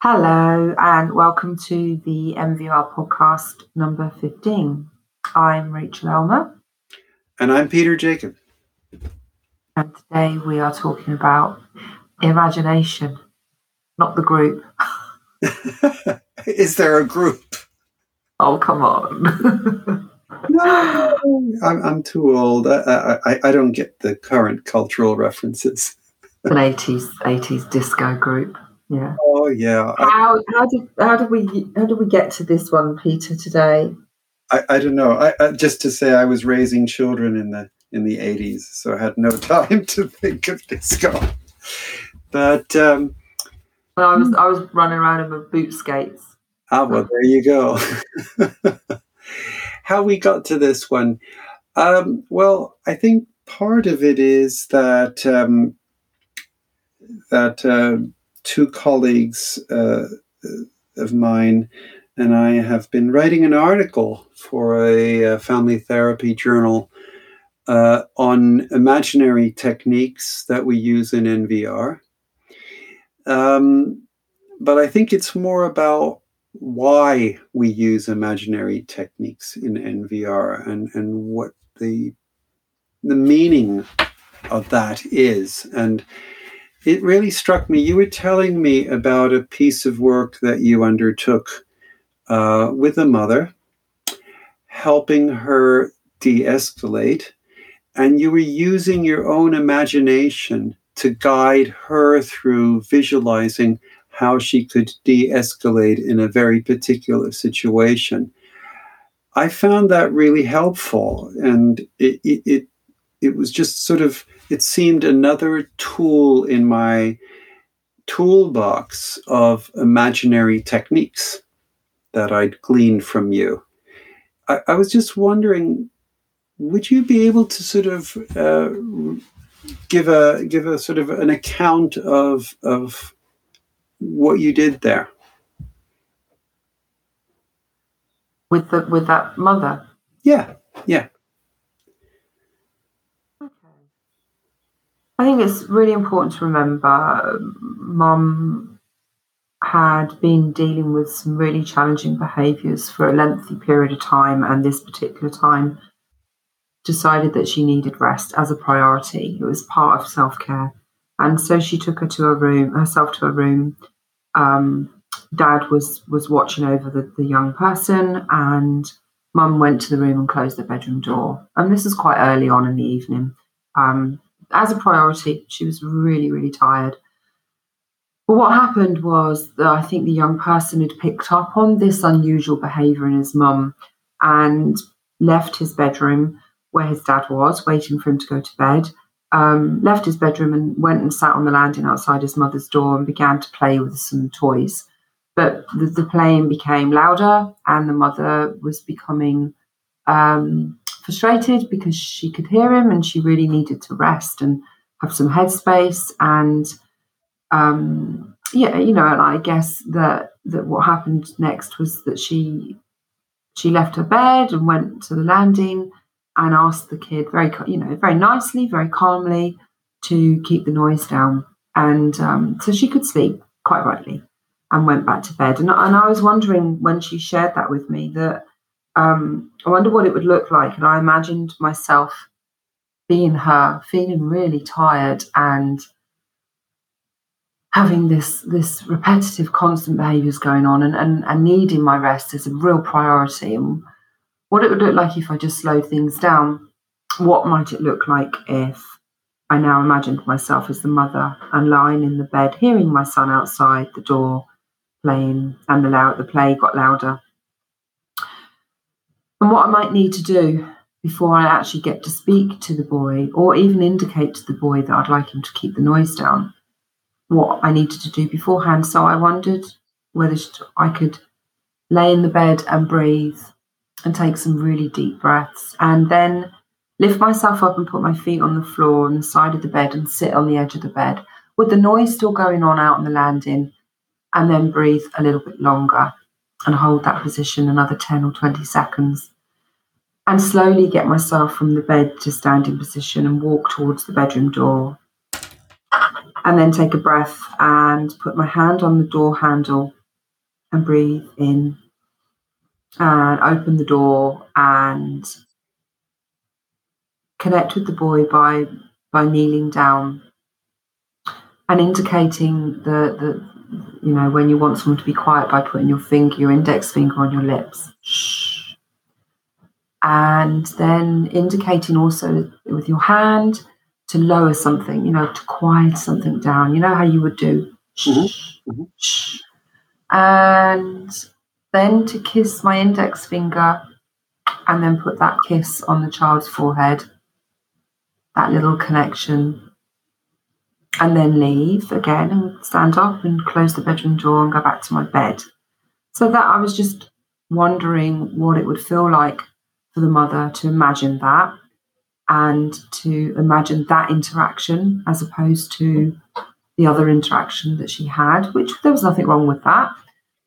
Hello, and welcome to the NVR podcast number 15. I'm Rachel Elmer. And I'm Peter Jakob. And today we are talking about imagination, not the group. Is there a group? Oh, come on. no, I'm, I'm too old. I, I, I don't get the current cultural references. An 80s, 80s disco group. Yeah. Oh yeah. How how did how did we how did we get to this one, Peter? Today. I, I don't know. I, I, just to say, I was raising children in the in the eighties, so I had no time to think of disco. But um, well, I was I was running around in my boot skates. Ah, well, there you go. How we got to this one? Um, well, I think part of it is that um, that. Uh, two colleagues uh, of mine and I have been writing an article for a, a family therapy journal uh, on imaginary techniques that we use in NVR. Um, but I think it's more about why we use imaginary techniques in NVR and, and what the the meaning of that is. And it really struck me. You were telling me about a piece of work that you undertook uh, with a mother, helping her de escalate, and you were using your own imagination to guide her through visualizing how she could de escalate in a very particular situation. I found that really helpful, and it, it, it, it was just sort of it seemed another tool in my toolbox of imaginary techniques that I'd gleaned from you. I, I was just wondering, would you be able to sort of uh, give a give a sort of an account of of what you did there with the with that mother? Yeah, yeah. I think it's really important to remember mum had been dealing with some really challenging behaviours for a lengthy period of time, and this particular time decided that she needed rest as a priority. It was part of self care. And so she took her to her room, herself to her room. Um, Dad was was watching over the, the young person, and Mum went to the room and closed the bedroom door. And this is quite early on in the evening. Um, as a priority. She was really, really tired. But what happened was that I think the young person had picked up on this unusual behaviour in his mum and left his bedroom where his dad was, waiting for him to go to bed. Um, left his bedroom and went and sat on the landing outside his mother's door and began to play with some toys. But the, the playing became louder, and the mother was becoming um, frustrated because she could hear him and she really needed to rest and have some headspace and um, yeah you know and i guess that that what happened next was that she she left her bed and went to the landing and asked the kid very you know very nicely very calmly to keep the noise down. And um, so she could sleep quite rightly and went back to bed. And, and i was wondering when she shared that with me that um, I wonder what it would look like. And I imagined myself being her, feeling really tired and having this this repetitive, constant behaviours going on and, and, and needing my rest as a real priority. And what it would look like if I just slowed things down. What might it look like if I now imagined myself as the mother and lying in the bed, hearing my son outside the door playing, and the loud the play got louder and what I might need to do before I actually get to speak to the boy or even indicate to the boy that I'd like him to keep the noise down, what I needed to do beforehand. So I wondered whether I could lay in the bed and breathe and take some really deep breaths and then lift myself up and put my feet on the floor on the side of the bed and sit on the edge of the bed with the noise still going on out on the landing and then breathe a little bit longer and hold that position another 10 or 20 seconds. And slowly get myself from the bed to standing position and walk towards the bedroom door. and then take a breath and put my hand on the door handle and breathe in and open the door and connect with the boy by by kneeling down and indicating the, the you know when you want someone to be quiet by putting your finger your index finger on your lips. Shh. and then indicating also with your hand to lower something you know to quiet something down. You know how you would do? Mm-hmm. Mm-hmm. and then to kiss my index finger and then put that kiss on the child's forehead. That little connection and then leave again and stand up and close the bedroom door and go back to my bed. So that I was just wondering what it would feel like for the mother to imagine that and to imagine that interaction as opposed to the other interaction that she had, which there was nothing wrong with that,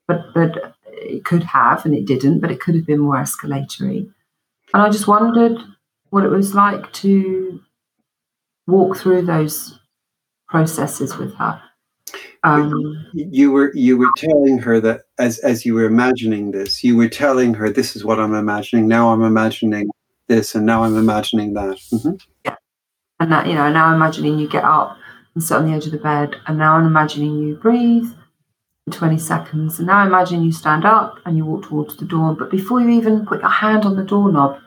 but but it could have and it didn't, but it could have been more escalatory. And I just wondered what it was like to walk through those processes with her. Um, you were you were telling her that as as you were imagining this, you were telling her this is what I'm imagining. Now I'm imagining this, and now I'm imagining that. Mm-hmm. Yeah, and that you know now I'm imagining you get up and sit on the edge of the bed, and now I'm imagining you breathe for 20 seconds, and now I imagine you stand up and you walk towards the door. But before you even put your hand on the doorknob,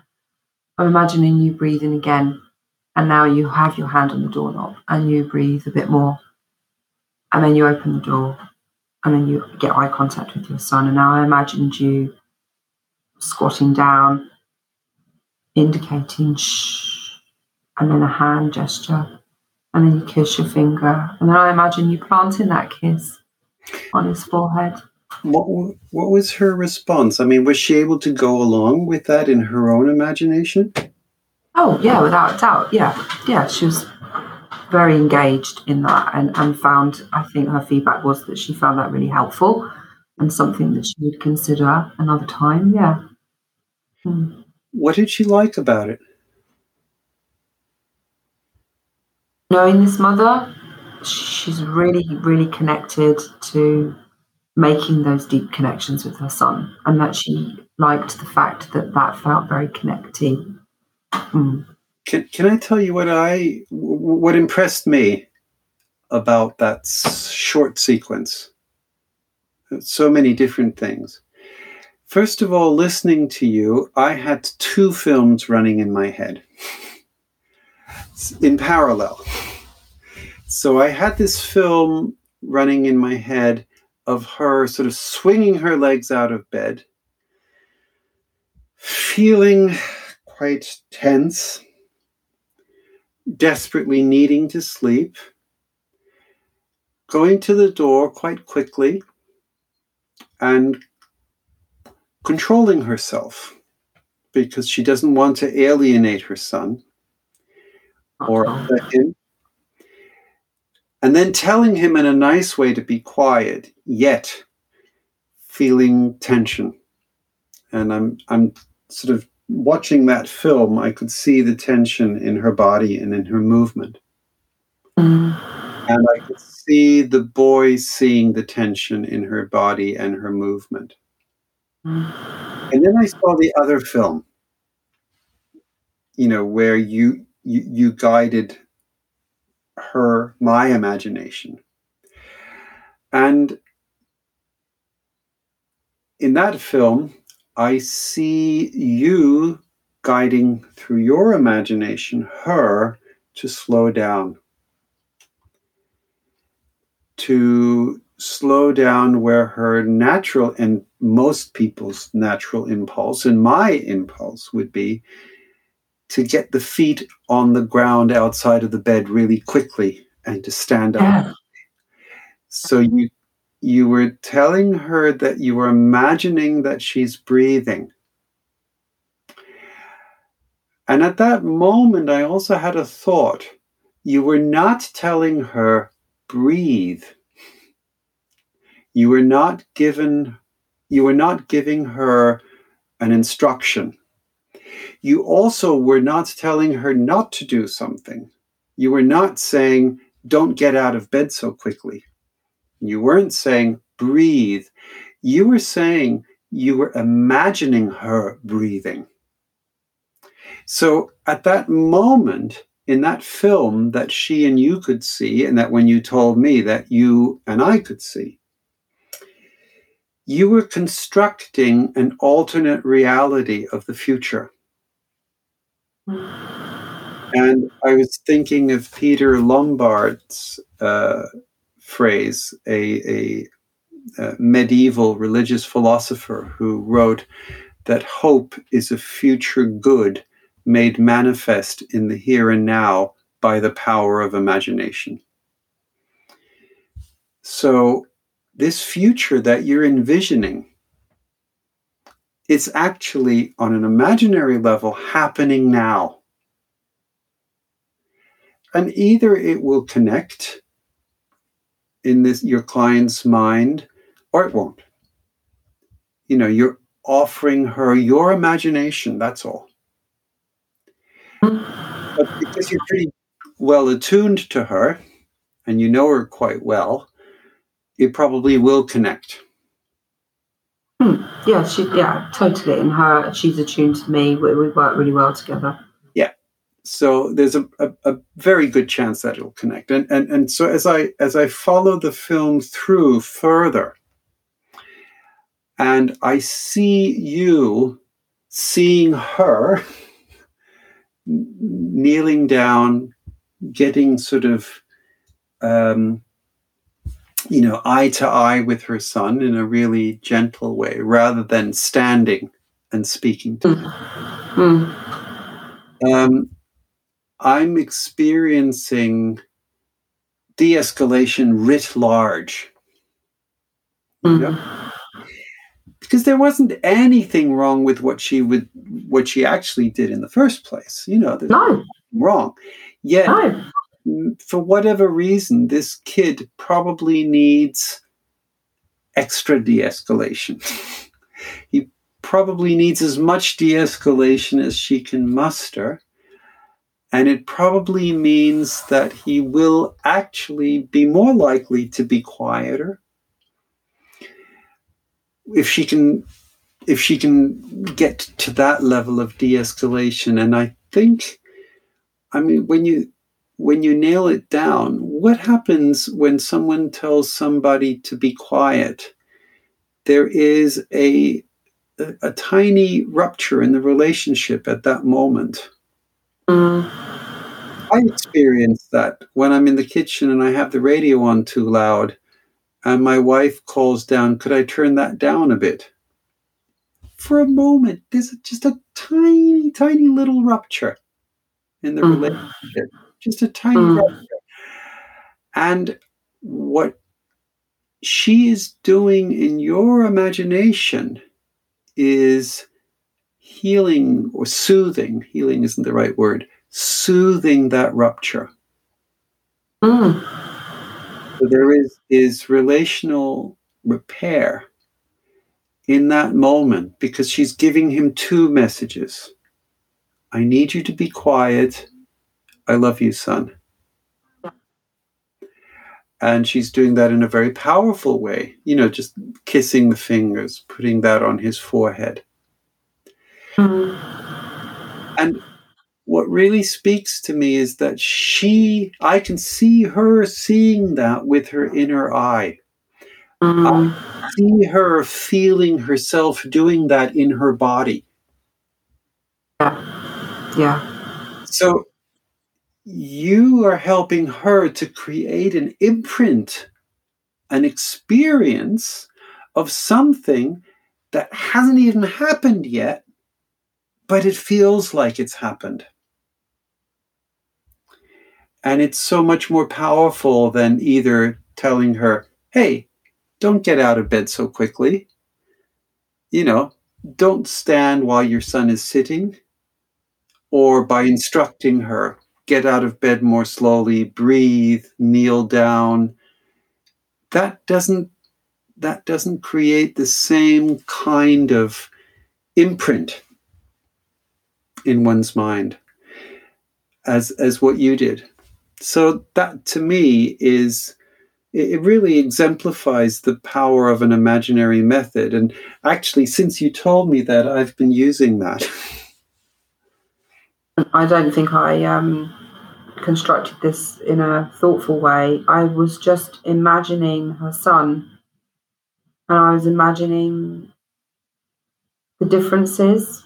I'm imagining you breathing again and now you have your hand on the doorknob and you breathe a bit more. And then you open the door and then you get eye contact with your son. And now I imagined you squatting down, indicating shh, and then a hand gesture. And then you kiss your finger. And then I imagine you planting that kiss on his forehead. What, what was her response? I mean, was she able to go along with that in her own imagination? Oh yeah, without doubt. Yeah, yeah. She was very engaged in that, and and found. I think her feedback was that she found that really helpful, and something that she would consider another time. Yeah. Hmm. What did she like about it? Knowing this mother, she's really, really connected to making those deep connections with her son, and that she liked the fact that that felt very connecting Can, can I tell you what I what impressed me about that short sequence? So many different things. First of all, listening to you, I had two films running in my head in parallel. So I had this film running in my head of her sort of swinging her legs out of bed, feeling quite tense, desperately needing to sleep, going to the door quite quickly, and controlling herself because she doesn't want to alienate her son or uh-huh. upset him. And then telling him in a nice way to be quiet, yet feeling tension. And I'm I'm sort of watching that film, I could see the tension in her body and in her movement. Mm. And I could see the boy seeing the tension in her body and her movement. Mm. And then I saw the other film, you know, where you, you, you guided her, my imagination. And in that film, I see you guiding through your imagination her to slow down. To slow down where her natural and most people's natural impulse, and my impulse would be to get the feet on the ground outside of the bed really quickly and to stand up. Yeah. So you you were telling her that you were imagining that she's breathing. And at that moment, I also had a thought. You were not telling her, breathe. You were not given, you were not giving her an instruction. You also were not telling her not to do something. You were not saying, don't get out of bed so quickly. You weren't saying, breathe. You were saying, you were imagining her breathing. So at that moment in that film that she and you could see, and that when you told me that you and I could see, you were constructing an alternate reality of the future. And I was thinking of Peter Lombard's uh, phrase, a, a, a medieval religious philosopher who wrote that hope is a future good made manifest in the here and now by the power of imagination. So, this future that you're envisioning, it's actually on an imaginary level happening now. And either it will connect in this your client's mind or it won't. You know, you're offering her your imagination, that's all. But because you're pretty well attuned to her and you know her quite well, it probably will connect. Hmm. Yeah, she, yeah, totally. And her, she's attuned to me. We, we work really well together. So there's a, a, a, very good chance that it'll connect. And, and and so as I as I follow the film through further, and I see you seeing her kneeling down, getting sort of, um, you know, eye to eye with her son in a really gentle way, rather than standing and speaking to him. Mm. Um, I'm experiencing de escalation writ large. Mm. You know? because there wasn't anything wrong with what she would what she actually did in the first place you know no. wrong yet no. for whatever reason this kid probably needs extra de-escalation he probably needs as much de-escalation as she can muster and it probably means that he will actually be more likely to be quieter. If she can if she can get to that level of de-escalation and i think i mean when you when you nail it down what happens when someone tells somebody to be quiet? There is a a, a tiny rupture in the relationship at that moment mm. i experience that when i'm in the kitchen and i have the radio on too loud and my wife calls down, could I turn that down a bit? For a moment, there's just a tiny, tiny little rupture in the mm. relationship, just a tiny mm. rupture. And what she is doing in your imagination is healing or soothing, healing isn't the right word, soothing that rupture. Mm. So there is is relational repair in that moment because she's giving him two messages. I need you to be quiet. I love you, son. And she's doing that in a very powerful way, you know, just kissing the fingers, putting that on his forehead. Mm-hmm. And what really speaks to me is that she, I can see her seeing that with her inner eye. Mm. I see her feeling herself doing that in her body. Yeah. Yeah. So you are helping her to create an imprint, an experience of something that hasn't even happened yet, but it feels like it's happened. And it's so much more powerful than either telling her, hey, don't get out of bed so quickly. You know, don't stand while your son is sitting. Or by instructing her, get out of bed more slowly, breathe, kneel down. That doesn't that doesn't create the same kind of imprint in one's mind as as what you did So that to me is it really exemplifies the power of an imaginary method. And actually, since you told me that, I've been using that. I don't think I um, constructed this in a thoughtful way. I was just imagining her son, and I was imagining the differences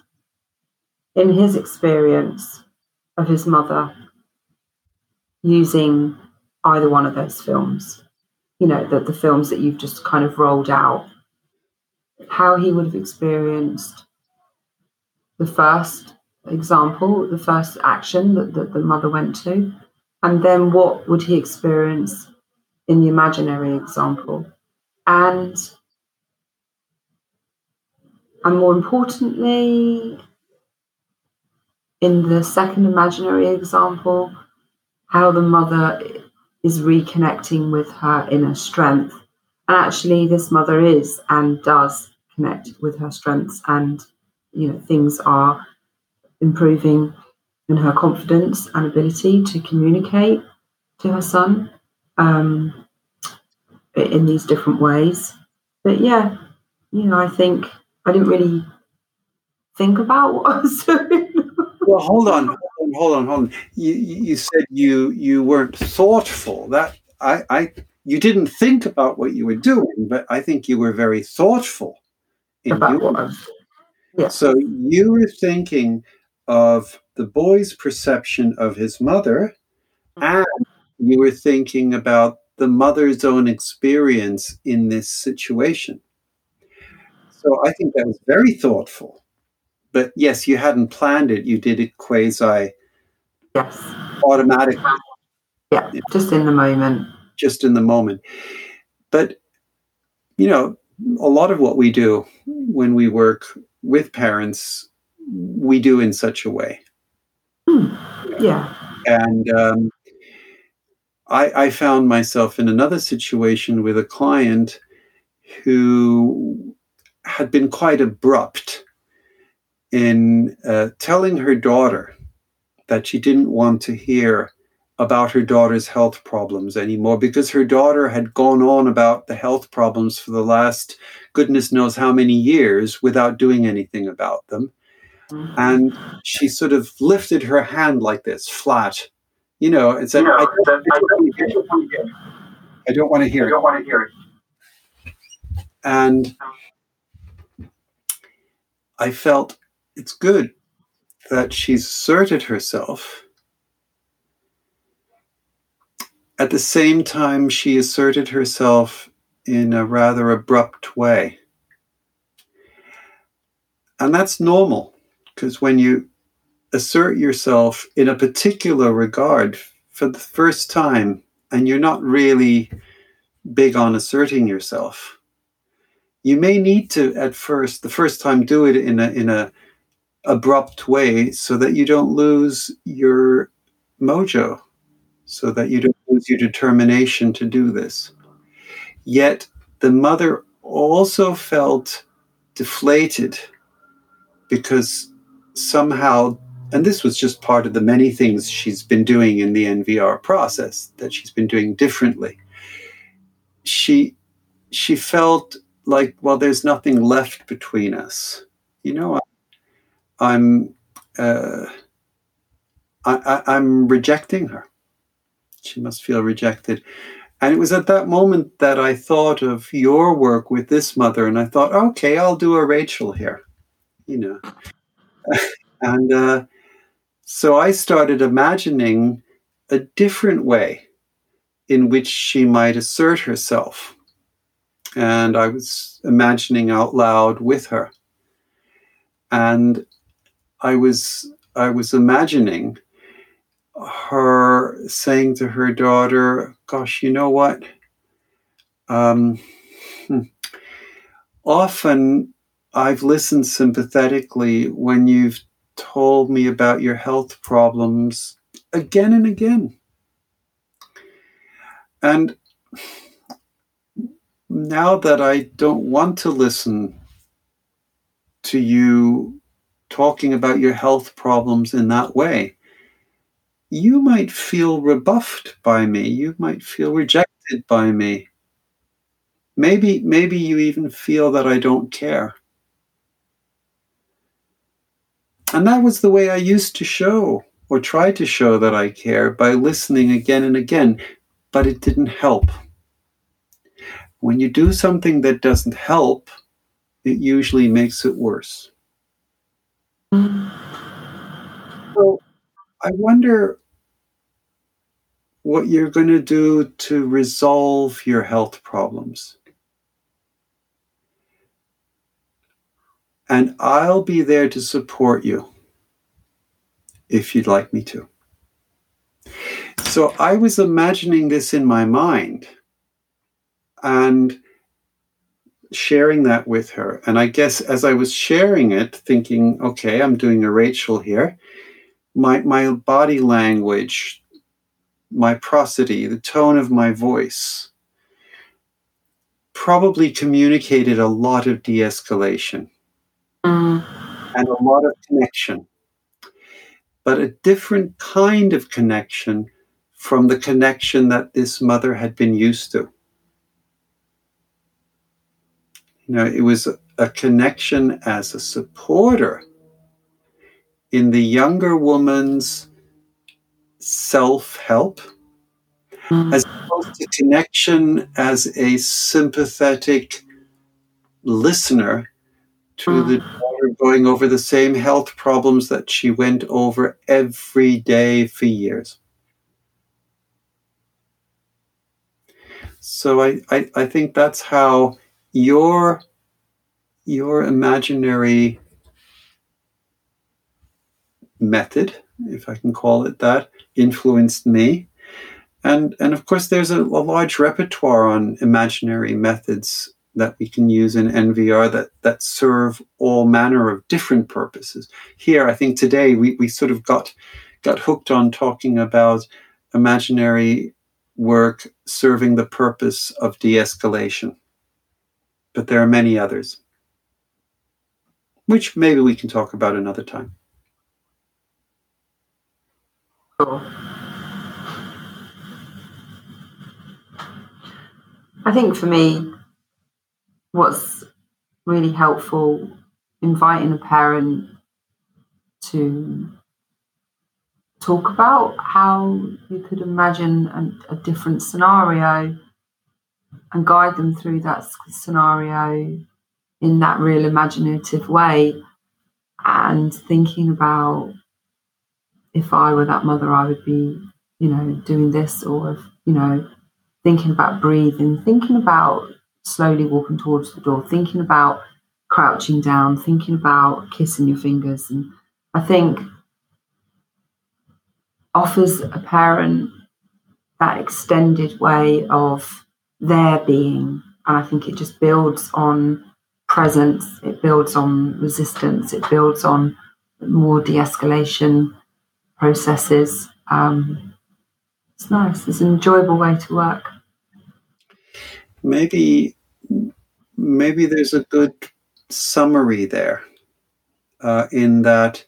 in his experience of his mother using either one of those films you know, the, the films that you've just kind of rolled out, how he would have experienced the first example, the first action that, that the mother went to, and then what would he experience in the imaginary example. And and more importantly, in the second imaginary example, how the mother is reconnecting with her inner strength. And actually, this mother is and does connect with her strengths, and you know things are improving in her confidence and ability to communicate to her son um, in these different ways. But yeah, you know, I think I didn't really think about what I was doing. Well, hold on hold on, hold on. You, you said you you weren't thoughtful. That I, I you didn't think about what you were doing, but I think you were very thoughtful. about what yeah. So you were thinking of the boy's perception of his mother, mm-hmm. and you were thinking about the mother's own experience in this situation. So I think that was very thoughtful. But yes, you hadn't planned it. You did it quasi Yes. Automatically. Yeah, just in the moment. Just in the moment. But, you know, a lot of what we do when we work with parents, we do in such a way. Hmm. Yeah. And um, I, I found myself in another situation with a client who had been quite abrupt in uh, telling her daughter that she didn't want to hear about her daughter's health problems anymore because her daughter had gone on about the health problems for the last goodness knows how many years without doing anything about them. Mm-hmm. And she sort of lifted her hand like this, flat, you know, and said, I, don't, I, don't, I don't want to hear it." I don't want to hear it. And I felt it's good that she's asserted herself. At the same time, she asserted herself in a rather abrupt way. And that's normal because when you assert yourself in a particular regard for the first time and you're not really big on asserting yourself, you may need to at first, the first time, do it in a in a abrupt way so that you don't lose your mojo, so that you don't lose your determination to do this. Yet the mother also felt deflated because somehow, and this was just part of the many things she's been doing in the NVR process that she's been doing differently. She she felt like, well, there's nothing left between us. You know, I'm uh, I, am rejecting her. She must feel rejected. And it was at that moment that I thought of your work with this mother, and I thought, okay, I'll do a Rachel here, you know. and uh, so I started imagining a different way in which she might assert herself. And I was imagining out loud with her. And I was I was imagining her saying to her daughter, "Gosh, you know what? Um, hmm, often I've listened sympathetically when you've told me about your health problems again and again, and." Now that I don't want to listen to you talking about your health problems in that way. you might feel rebuffed by me. You might feel rejected by me. Maybe, maybe you even feel that I don't care. And that was the way I used to show or try to show that I care by listening again and again, but it didn't help. When you do something that doesn't help, it usually makes it worse. So I wonder what you're going to do to resolve your health problems. And I'll be there to support you if you'd like me to. So I was imagining this in my mind and sharing that with her. And I guess as I was sharing it, thinking, okay, I'm doing a Rachel here, my, my body language, my prosody, the tone of my voice probably communicated a lot of de escalation mm. and a lot of connection, but a different kind of connection from the connection that this mother had been used to. You know, it was a connection as a supporter in the younger woman's self help, mm. as opposed to connection as a sympathetic listener to mm. the daughter going over the same health problems that she went over every day for years. So I, I, I think that's how your your imaginary method, if I can call it that, influenced me. And, and of course, there's a, a large repertoire on imaginary methods that we can use in NVR that, that serve all manner of different purposes. Here, I think today we, we sort of got, got hooked on talking about imaginary work serving the purpose of de escalation but there are many others, which maybe we can talk about another time. Cool. I think for me, what's really helpful, inviting a parent to talk about how you could imagine a, a different scenario and guide them through that scenario in that real imaginative way and thinking about if I were that mother, I would be, you know, doing this, or if, you know, thinking about breathing, thinking about slowly walking towards the door, thinking about crouching down, thinking about kissing your fingers. And I think offers a parent that extended way of their being. And I think it just builds on presence, it builds on resistance, it builds on more de escalation processes. Um, it's nice, it's an enjoyable way to work. Maybe, maybe there's a good summary there uh, in that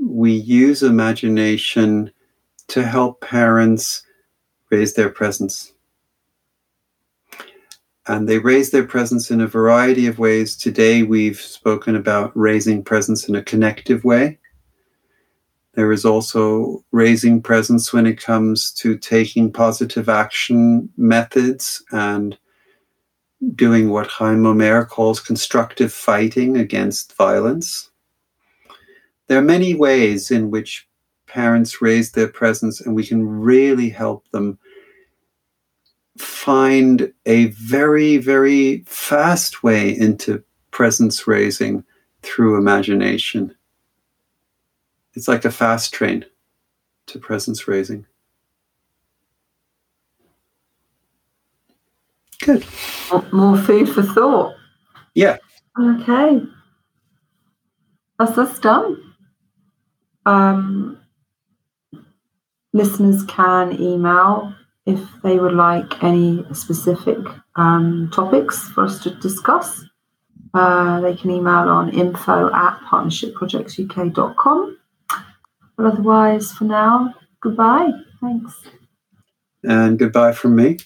we use imagination to help parents raise their presence and they raise their presence in a variety of ways. Today, we've spoken about raising presence in a connective way. There is also raising presence when it comes to taking positive action methods and doing what Haim Omer calls constructive fighting against violence. There are many ways in which parents raise their presence, and we can really help them find a very, very fast way into presence raising through imagination. It's like a fast train to presence raising. Good. More food for thought. Yeah. Okay. That's us done. Um, listeners can email if they would like any specific um, topics for us to discuss, uh, they can email on info at partnershipprojectsuk.com. But otherwise, for now, goodbye. Thanks. And goodbye from me.